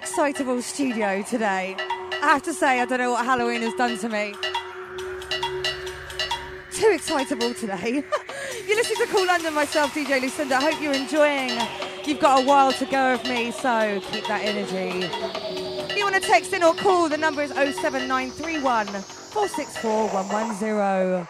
excitable studio today. I have to say, I don't know what Halloween has done to me. Too excitable today. you're listening to Kool London, myself, DJ Lucinda. I hope you're enjoying. You've got a while to go with me, so keep that energy. If you want to text in or call, the number is 07931 464 110.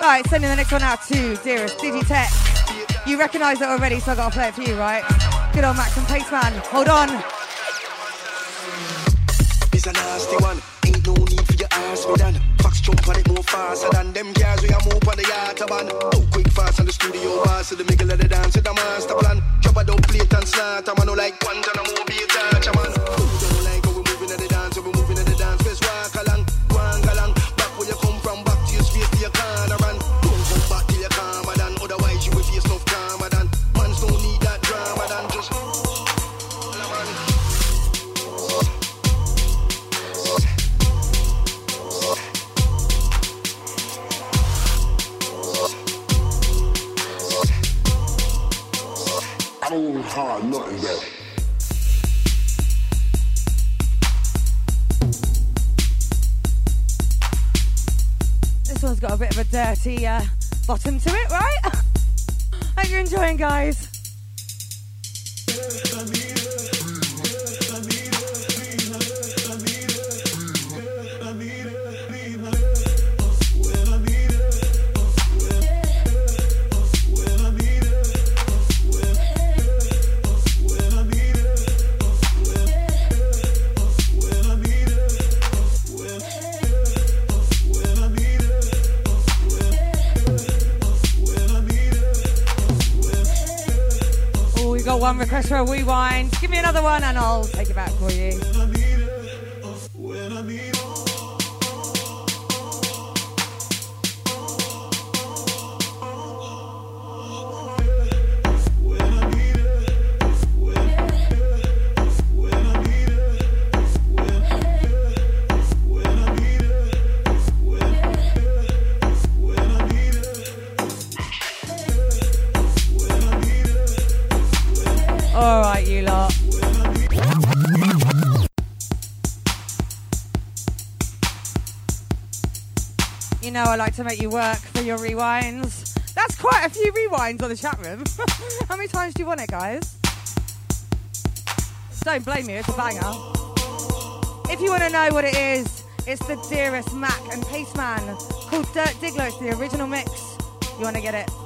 Right, sending the next one out to dearest Digitech. You recognise it already, so I gotta play it for you, right? Good old Max and Paceman. Hold on. It's a nasty one. Ain't no need for your ass. Jump on it more faster than them guys we are move on the autobahn. Too quick fast on the studio boss to the middle of the dance with the master plan. Drop a dope plate and start. I'm no like be a touch, man. Cold hard, nothing. This one's got a bit of a dirty uh, bottom to it, right? Hope you're enjoying, guys. A rewind. Give me another one and I'll take it back for you. You know I like to make you work for your rewinds. That's quite a few rewinds on the chat room. How many times do you want it, guys? Don't blame me, it's a banger. If you want to know what it is, it's the dearest Mac and Paceman called Dirt Diggler. It's the original mix. You want to get it?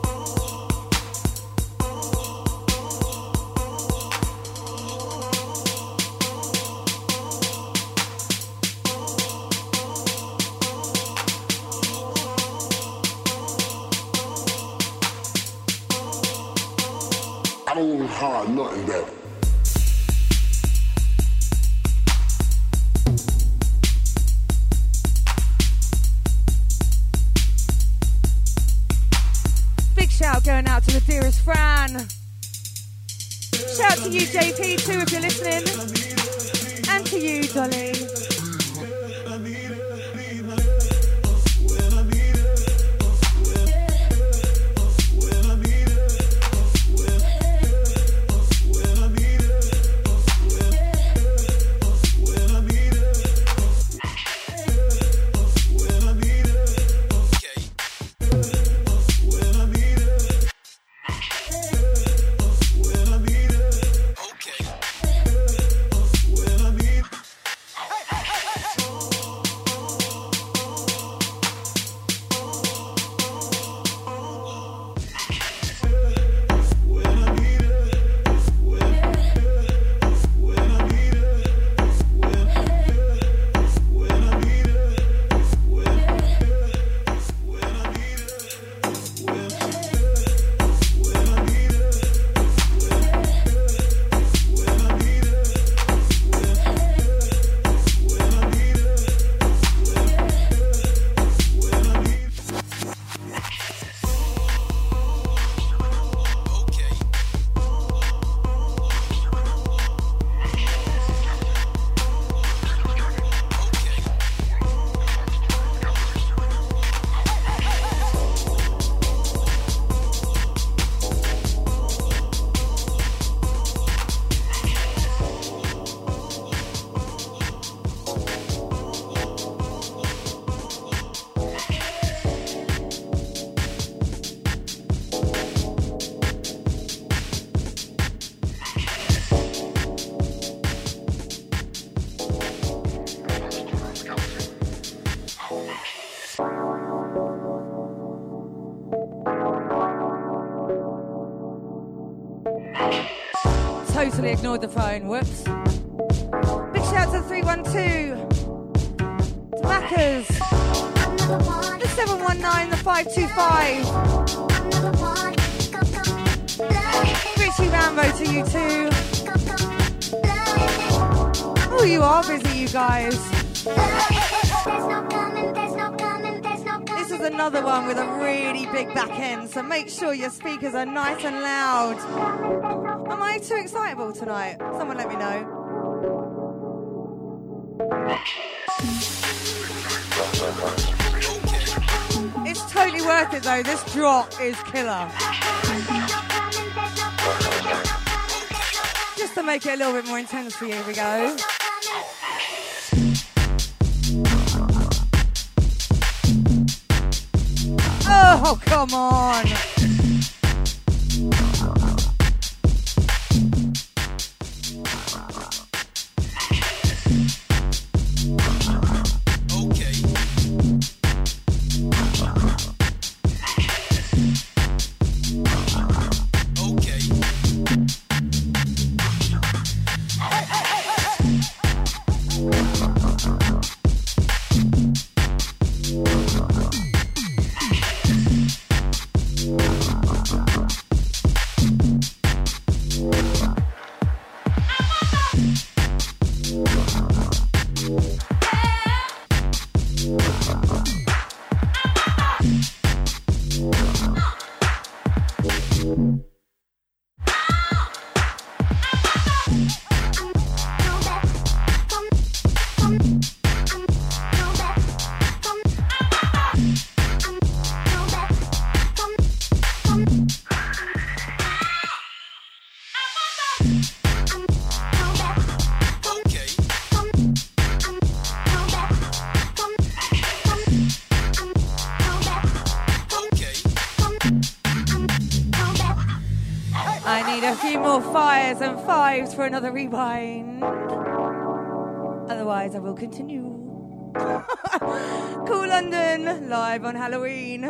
Hard, nothing better. Totally ignored the phone. Whoops. Big shout to 312. To Maccas. The 719, the 525. Richie Rambo to you too. Oh, you are busy, you guys. This is another one with a really big back end, so make sure your speakers are nice and loud. I too excitable tonight? Someone let me know. It's totally worth it though. This drop is killer. Just to make it a little bit more intense for you, here we go. Oh, come on. And fives for another rewind. Otherwise, I will continue. Kool London, live on Halloween.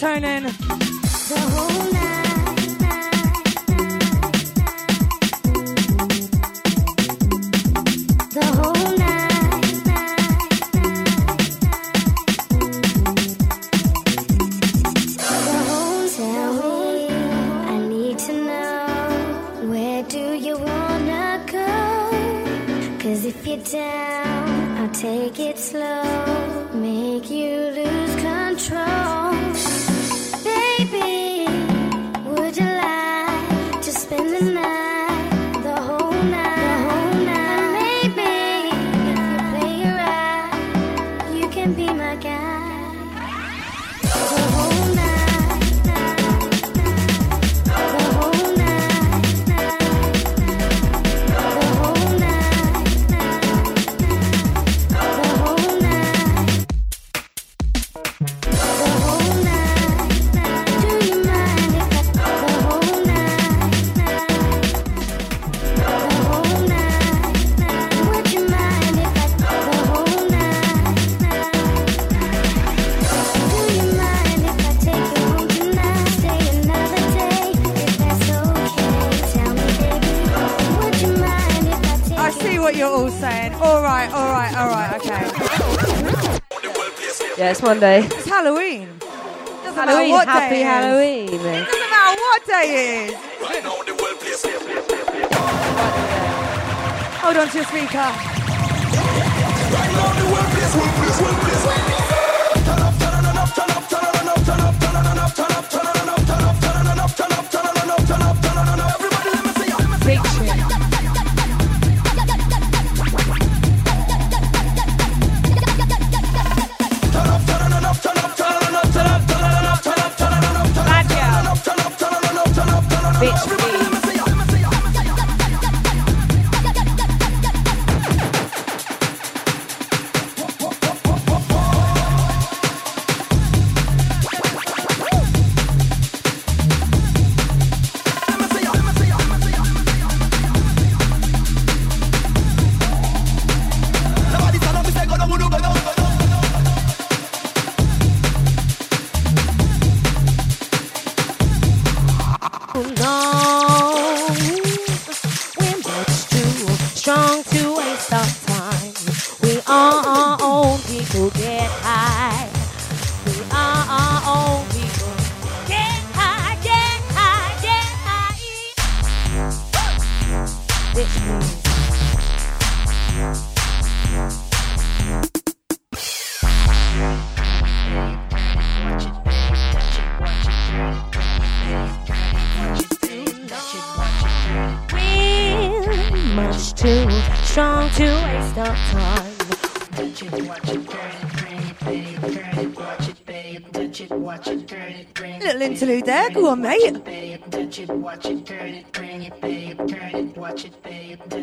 Arizona. one day. It's Halloween. It doesn't Halloween, matter what happy day Halloween. Eh? It doesn't matter what day it is. Hold on to your speaker.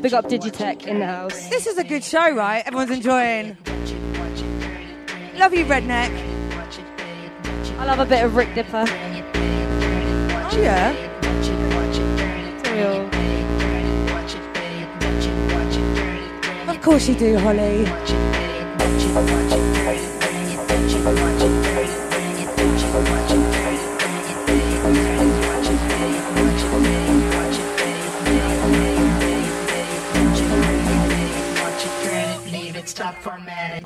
Big up Digitech in the house. This is a good show, right? Everyone's enjoying. Love you, Redneck. I love a bit of Rick Dipper. Oh, yeah. Real. Of course you do, Holly. Formatting.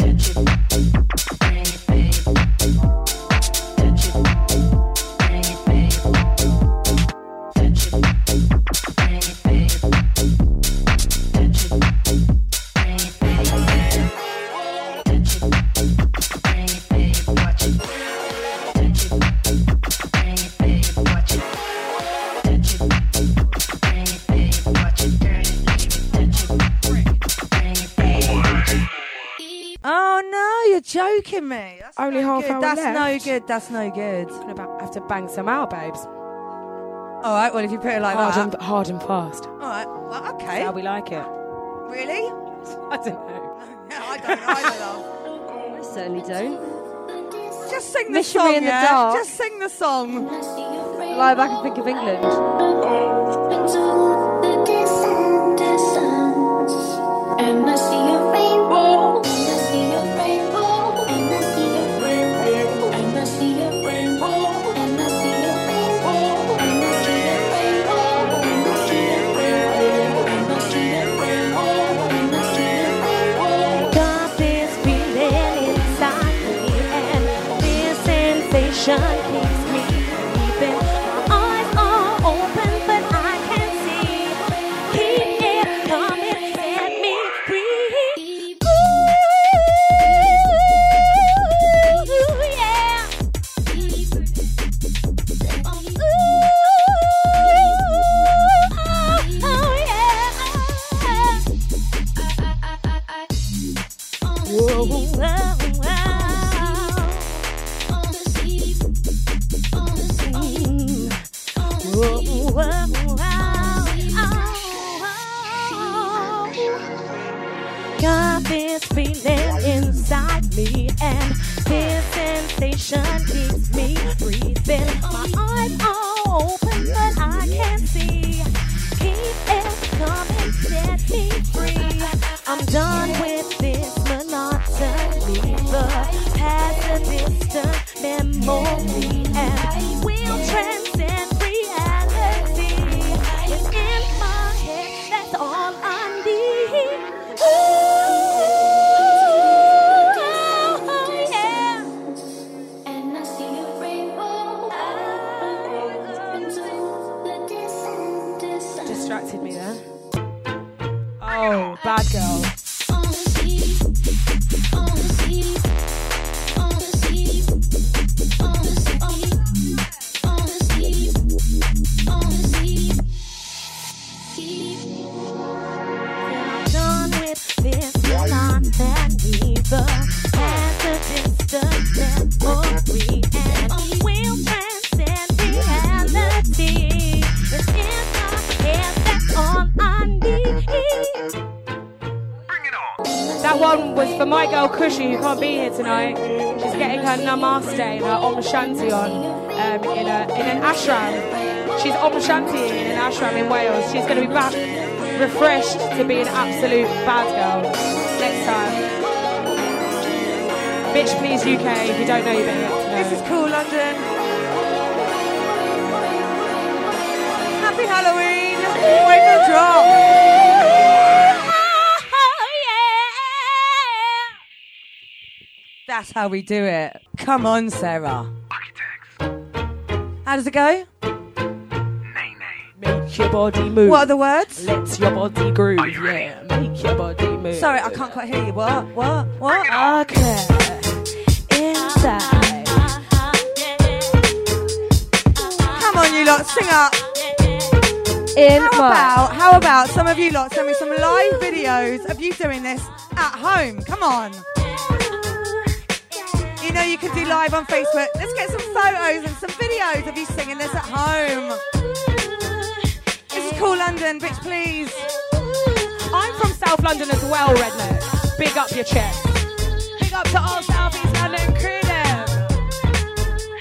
Only no half good. hour That's left. no good. That's no good. Gonna have to bang some out, babes. All right. Well, if you put it like Hard that. and, hard and fast. All right. Well, That's okay. how we like it. Really? I don't know. Yeah, I don't either. love. I certainly don't. Just sing the Missionary song, in the dark. Just sing the song. Lie back and think of England. And shine. Distracted me there. Oh, bad girl. Tonight. She's getting her namaste and her Om Shanti on um, in, a, in an ashram. She's Om Shanti in an ashram in Wales. She's going to be back refreshed to be an absolute bad girl next time. Bitch, please, UK. If you don't know, you better get to know. This is Kool, London. Happy Halloween. Wait the drop. That's how we do it. Come on, Sarah. Architects. How does it go? Make your body move. What are the words? Let your body groove. Yeah, make your body move. Sorry, I can't quite hear you. What? What? What? Okay. Inside. Come on, you lot, sing up. in How my. about, how about some of you lot send me some live videos of you doing this at home? Come on. You know you can do live on Facebook. Let's get some photos and some videos of you singing this at home. This is Kool London, bitch, please. I'm from South London as well, Redneck. Big up your chest. Big up to all South East London crew.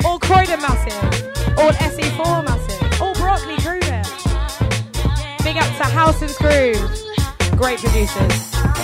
All Croydon massive. All SE4 massive. All Brockley crew. Big up to House and Screw. Great producers.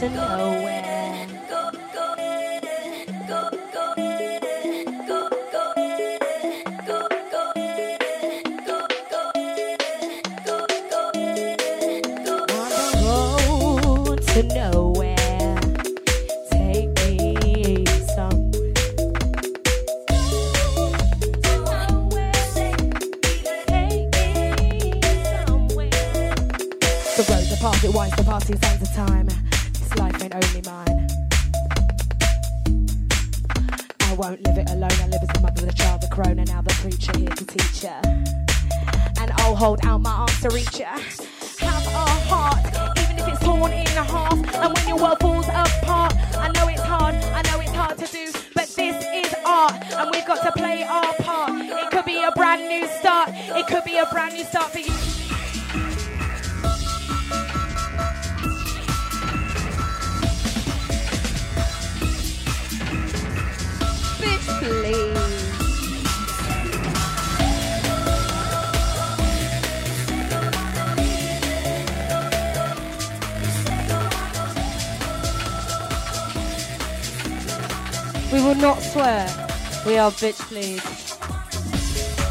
To nowhere. Road to nowhere. The road, the path, it winds, the party signs crone, and now the preacher here to teach her. And I'll hold out my arms to reach her. Have a heart, even if it's torn in half. And when your world falls apart, I know it's hard, I know it's hard to do, but this is art, and we've got to play our part. It could be a brand new start, it could be a brand new start for you. Please. We will not swear. We are bitch, please.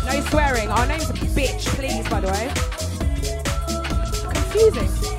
No swearing. Our name's bitch, please, by the way. Confusing.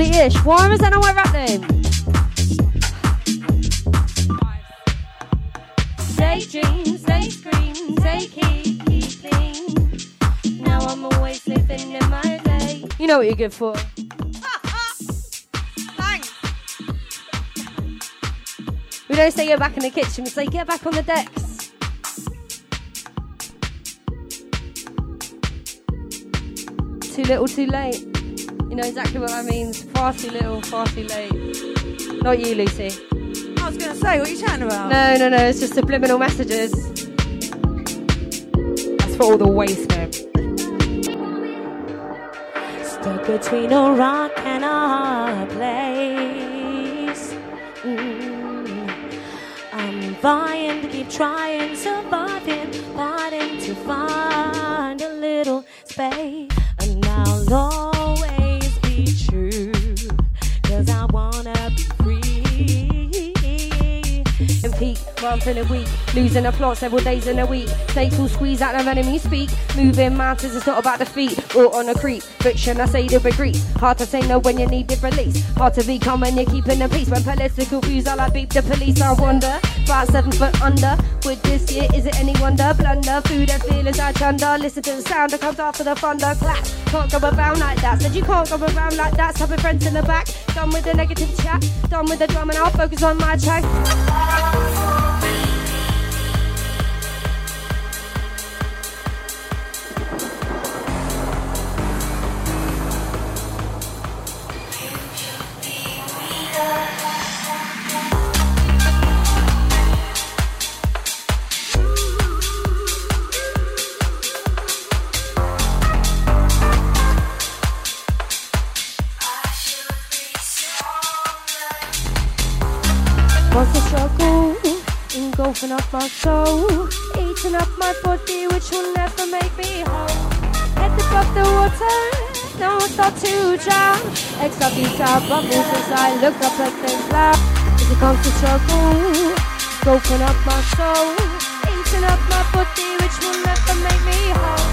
ish. Holy-ish. Why was that not my rap name? Daydreams, they scream, they keep keeping. Now I'm always living in my day. You know what you're good for. Thanks. We don't say get back in the kitchen, we say get back on the decks. Too little, too late. You know exactly what that means. Far too little, far too late. Not you, Lucy. I was going to say, what are you chatting about? No, no, no, it's just subliminal messages. That's for all the waste men. Stuck between a rock and a hard place. Mm. I'm vying to keep trying, surviving, fighting to find a little space. And I'll always I'm feeling weak, losing a plot several days in a week. Snakes will squeeze out of enemy speak. Moving mountains, it's not about defeat, or on a creep. Friction, I say be grease. Hard to say no when you need it release. Hard to be calm when you're keeping the peace. When political views are like beep the police, I wonder. About seven foot under. With this year, is it any wonder? Blunder, food and feelings I chunder. Listen to the sound that comes after the thunder. Clap. Can't go around like that. Said you can't go around like that. Stopping friends in the back. Done with the negative chat. Done with the drum and I'll focus on my track. What's the struggle? Engulfing up my soul, eating up my body, which will never make me whole. Head above the water, don't start to drown. Extra beta bubbles as I look up at the cloud. As it comes to struggle, engulfing up my soul, eating up my body, which will never make me whole.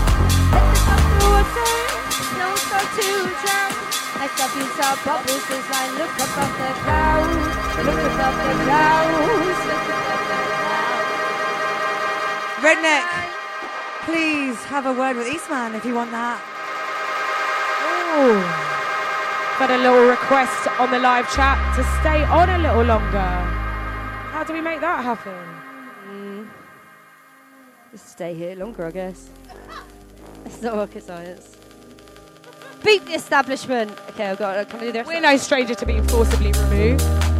Head above the water, don't start to drown. Extra beta bubbles as I look up at the clouds. Look above the clouds. Look above the clouds. Redneck, please have a word with Eastman if you want that. Ooh. Got a little request on the live chat to stay on a little longer. How do we make that happen? Mm. Just stay here longer, I guess. It's not rocket science. Beat the establishment. Okay, I've got. Can I do the? We're no stranger to being forcibly removed.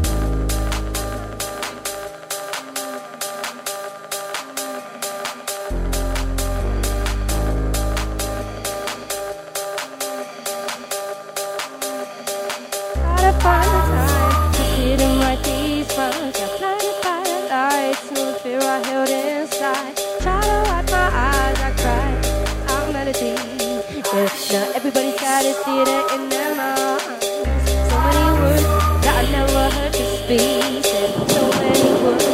Now everybody's got a theater in their minds. So many words that I never heard to speak. So many words.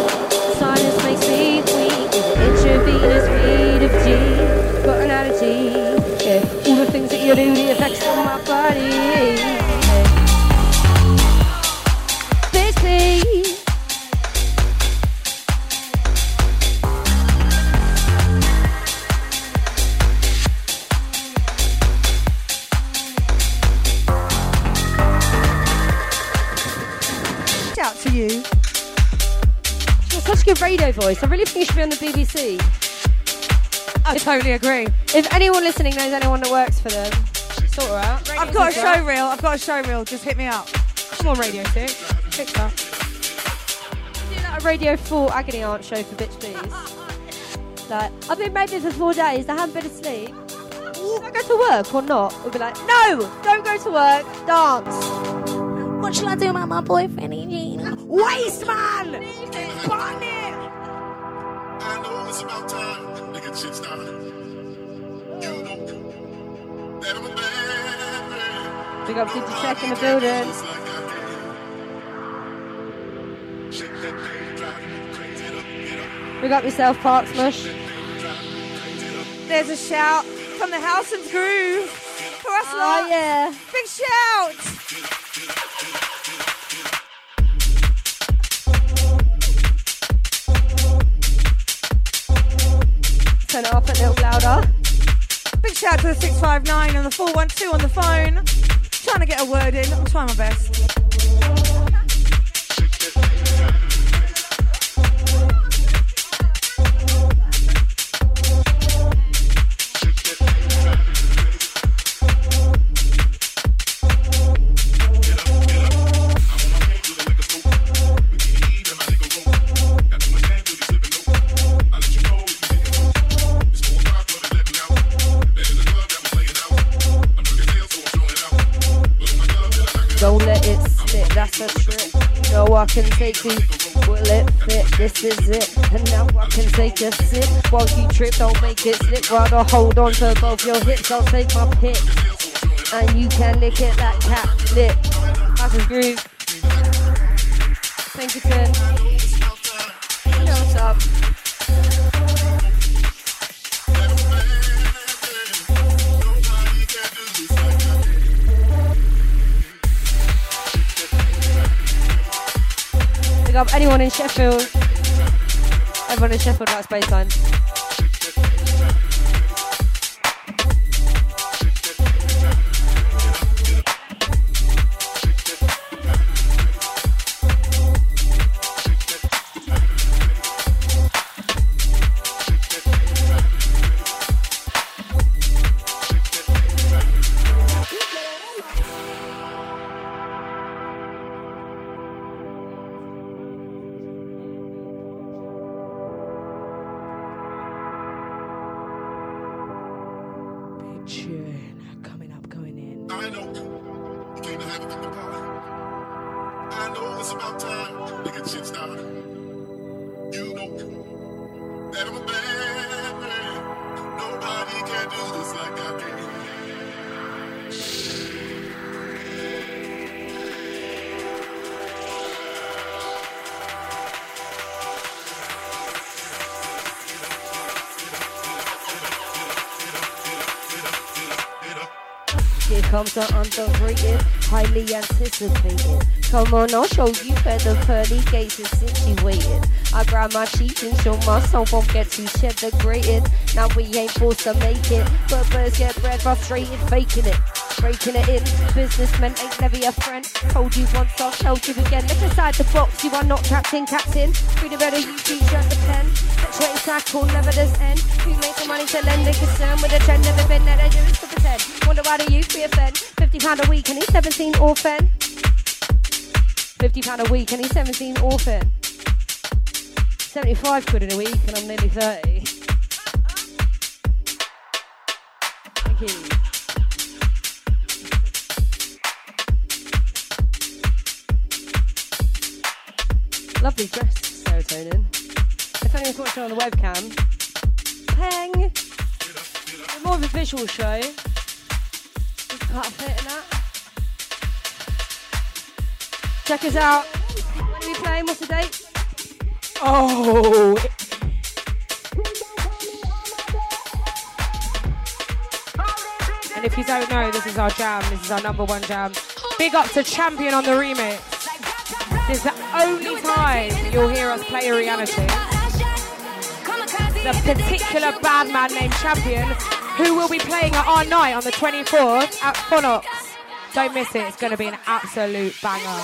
Silence makes me weak. Intravenous speed of G? Got an attitude. Yeah, all the things that you do, the effects on my body. Radio voice. I really think you should be on the BBC. I totally agree. If anyone listening knows anyone that works for them, sort her out. I've got a show reel. I've got a show reel. Just hit me up. Come on, Radio 6. Fix that. Do like a Radio 4 agony aunt show for bitch please. Like, I've been raping for four days. I haven't been asleep. Should I go to work or not? We'll be like, no, don't go to work. Dance. What shall I do about my boyfriend, Eugene? Waste man! I know it's about time. Nigga, shit started. You know that I'm a bad man. Big up Digi Check in the building. Just like I did. Shake that thing, drive it crazy, get up, get up. Big up yourself, Park Smush. There's a shout from the House and Groove for us Oh, lot. yeah. Big shout. louder. Big shout out to the 659 and the 412 on the phone. Trying to get a word in. I'm trying my best. Can take will it fit? This is it. And now I can take a sip. While you trip, don't make it slip. Rather hold on to both your hips, I'll take my pick. And you can lick it like cat lip. That's a groove. Thank you, Tim. Pick up anyone in Sheffield. Everyone in Sheffield likes bassline. Comes the underrated, highly anticipated. Come on, I'll show you where the pearly gates is situated. I grab my cheeks and show myself won't get too cheddar grated. Now we ain't forced to make it, but birds get bred frustrated, faking it. Breaking it in, businessmen ain't never your friend. Told you once, I'll tell you again. Look inside the box, you are not trapped in, captain. Free the better, you t-shirt the pen. Fluctuating cycle, never does end. Who makes the money to lend? They concern with a trend, never been that do is to pretend. Wonder why they used to be a fan. Fifty pound a week and he's seventeen orphan. Fifty pound a week and he's seventeen orphan. Seventy-five quid in a week and I'm nearly thirty. Thank you. Lovely dress, serotonin. If anyone's watching on the webcam, peng. We're more of a visual show. Just a fit in that. Check us out. When are we playing? What's the date? Oh, and if you don't know, this is our jam. This is our number one jam. Big up to Champion on the remix. This is the only time you'll hear us play a reality. The particular bad man named Champion, who will be playing at our night on the 24th at Phonox. Don't miss it. It's going to be an absolute banger.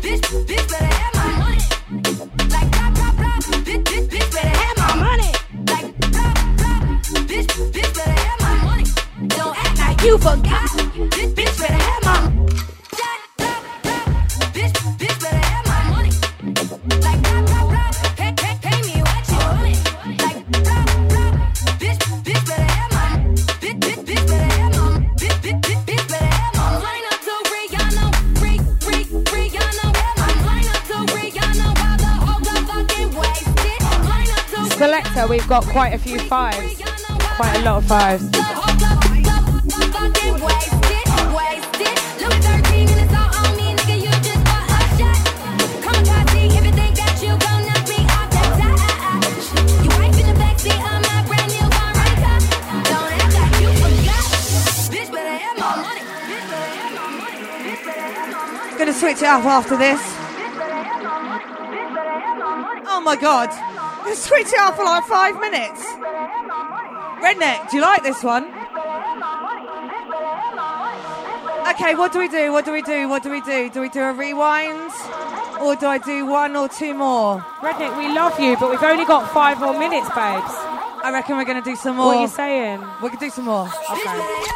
Bitch, bitch Bitch better have my money. Bitch better have my money. Gonna switch it up after this. Oh my god. Gonna switch it off for like five minutes. Redneck, do you like this one? Okay, what do we do? What do we do? What do we do? Do we do a rewind? Or do I do one or two more? Redneck, we love you, but we've only got five more minutes, babes. I reckon we're going to do some more. What are you saying? We can do some more. Okay.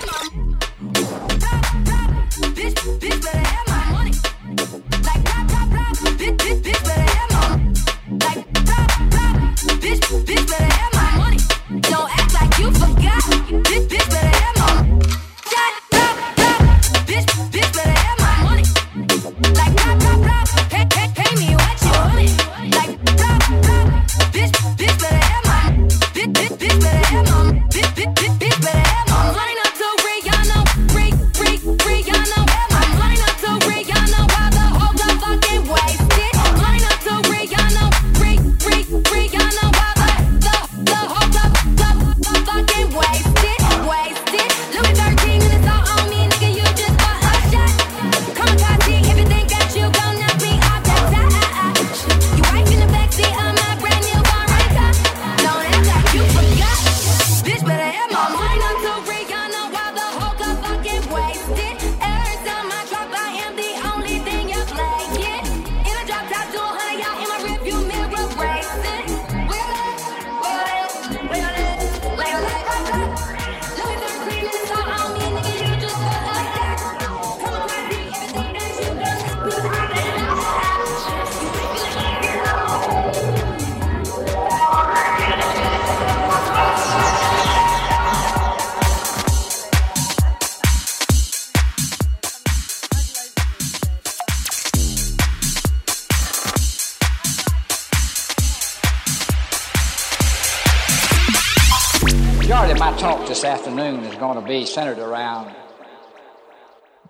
My talk this afternoon is going to be centered around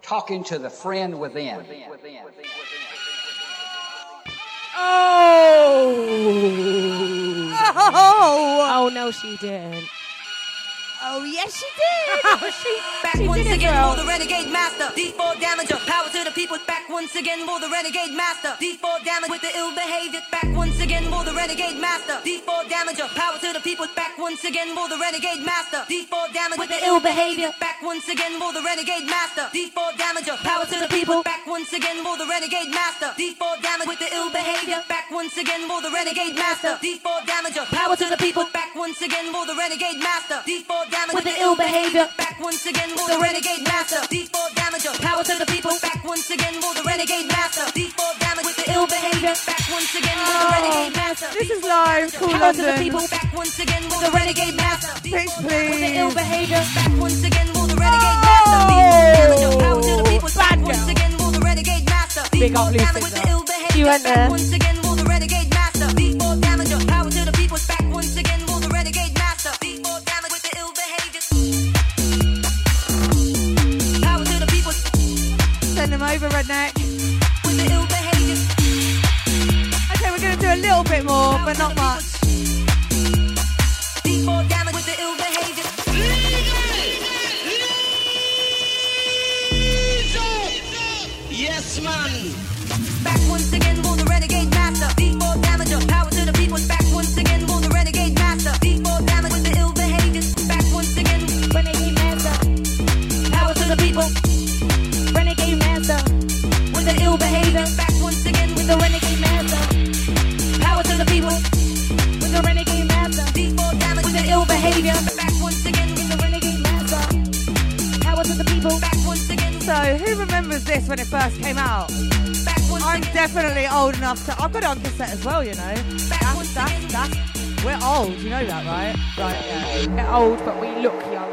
talking to the friend within. Oh! Oh, Oh no, she didn't. Oh yes, she did. Oh, she, Back she once did again, girl. for the renegade master. D4 damager, power to the people. Back once again, for the renegade master. D4 damage with the ill behavior. Back once again, for the renegade master. D4 damager, power to the people. Back once again, for the renegade master. D4 damage with the ill behavior. Back once again, for the renegade master. D4 damager, power to the people. Back once again, for the renegade master. D4 damage with the ill behavior. Back once again, for the renegade master. D4 damager, power to the people. Back once again, for the renegade master. D4 damage with the ill behavior. Back once again, for the renegade master. D4 damager, power to the people. Back once again, for the renegade master. D4 damage with the ill behavior. Back once again, for the oh, renegade master. This is live. Cool Power to the people. Back once again, for the renegade master. Bitch, With the ill behavior. Back once again, for the renegade oh! master. D4 damager, power to the people. Back once again, for the renegade master. Big up Lucy, damage with the though. ill behavior. You went there. once again, for the renegade master. Over, Redneck. Okay, we're going to do a little bit more, but not much. So, who remembers this when it first came out? I'm definitely old enough to. I've got it on cassette as well, you know. That's, that's, that's. We're old, you know that, right? Right, yeah. We're old, but we look young.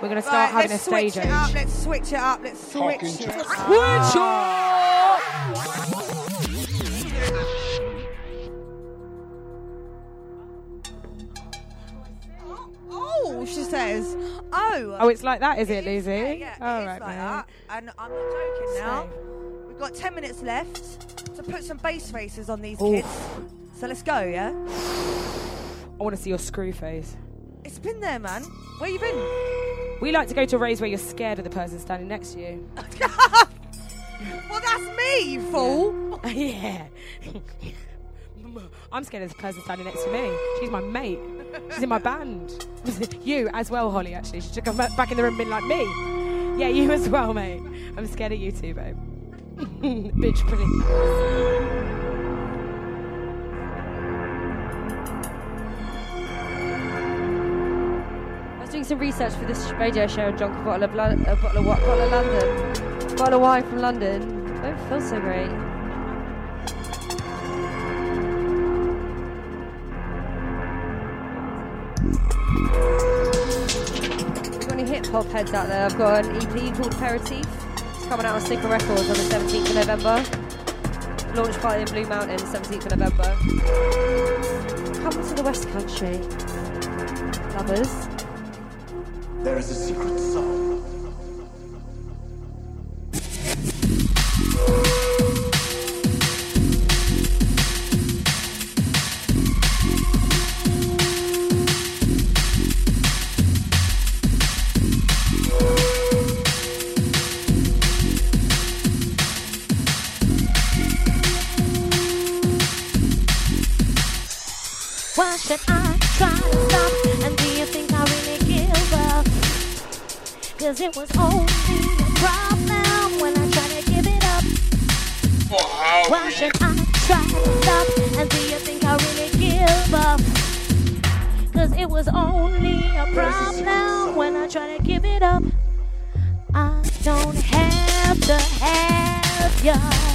We're gonna start Right, having a let's stage switch age. it up. Let's switch it up. Let's switch Talking it up. Switch up! Oh. It's like that, is it, Lizzie? Yeah, yeah, All it is right, like that. And I'm not joking now. We've got 10 minutes left to put some bass faces on these Ooh. kids. So let's go, yeah? I want to see your screw face. It's been there, man. Where you been? We like to go to a raves where you're scared of the person standing next to you. Well, that's me, you fool. yeah. I'm scared of the person standing next to me. She's my mate. She's in my band. you as well, Holly. Actually, she should come back in the room, and been like me. Yeah, you as well, mate. I'm scared of you too, babe. Bitch, please. I was doing some research for this radio show and drank a bottle of, Lo- a bottle of what? Bottle of London. Bottle of wine from London. Don't feel so great. Hop heads out there? I've got an EP called Aperitif. It's coming out on Snicker Records on the 17th of November. Launched by in Blue Mountain, 17th of November. Come to the West Country, lovers. There is a secret song. Why should I try to stop? And do you think I really give up? Cause it was only a problem when I tried to give it up. Why should I try to stop? And do you think I really give up? Cause it was only a problem when I tried to give it up. I don't have to have ya.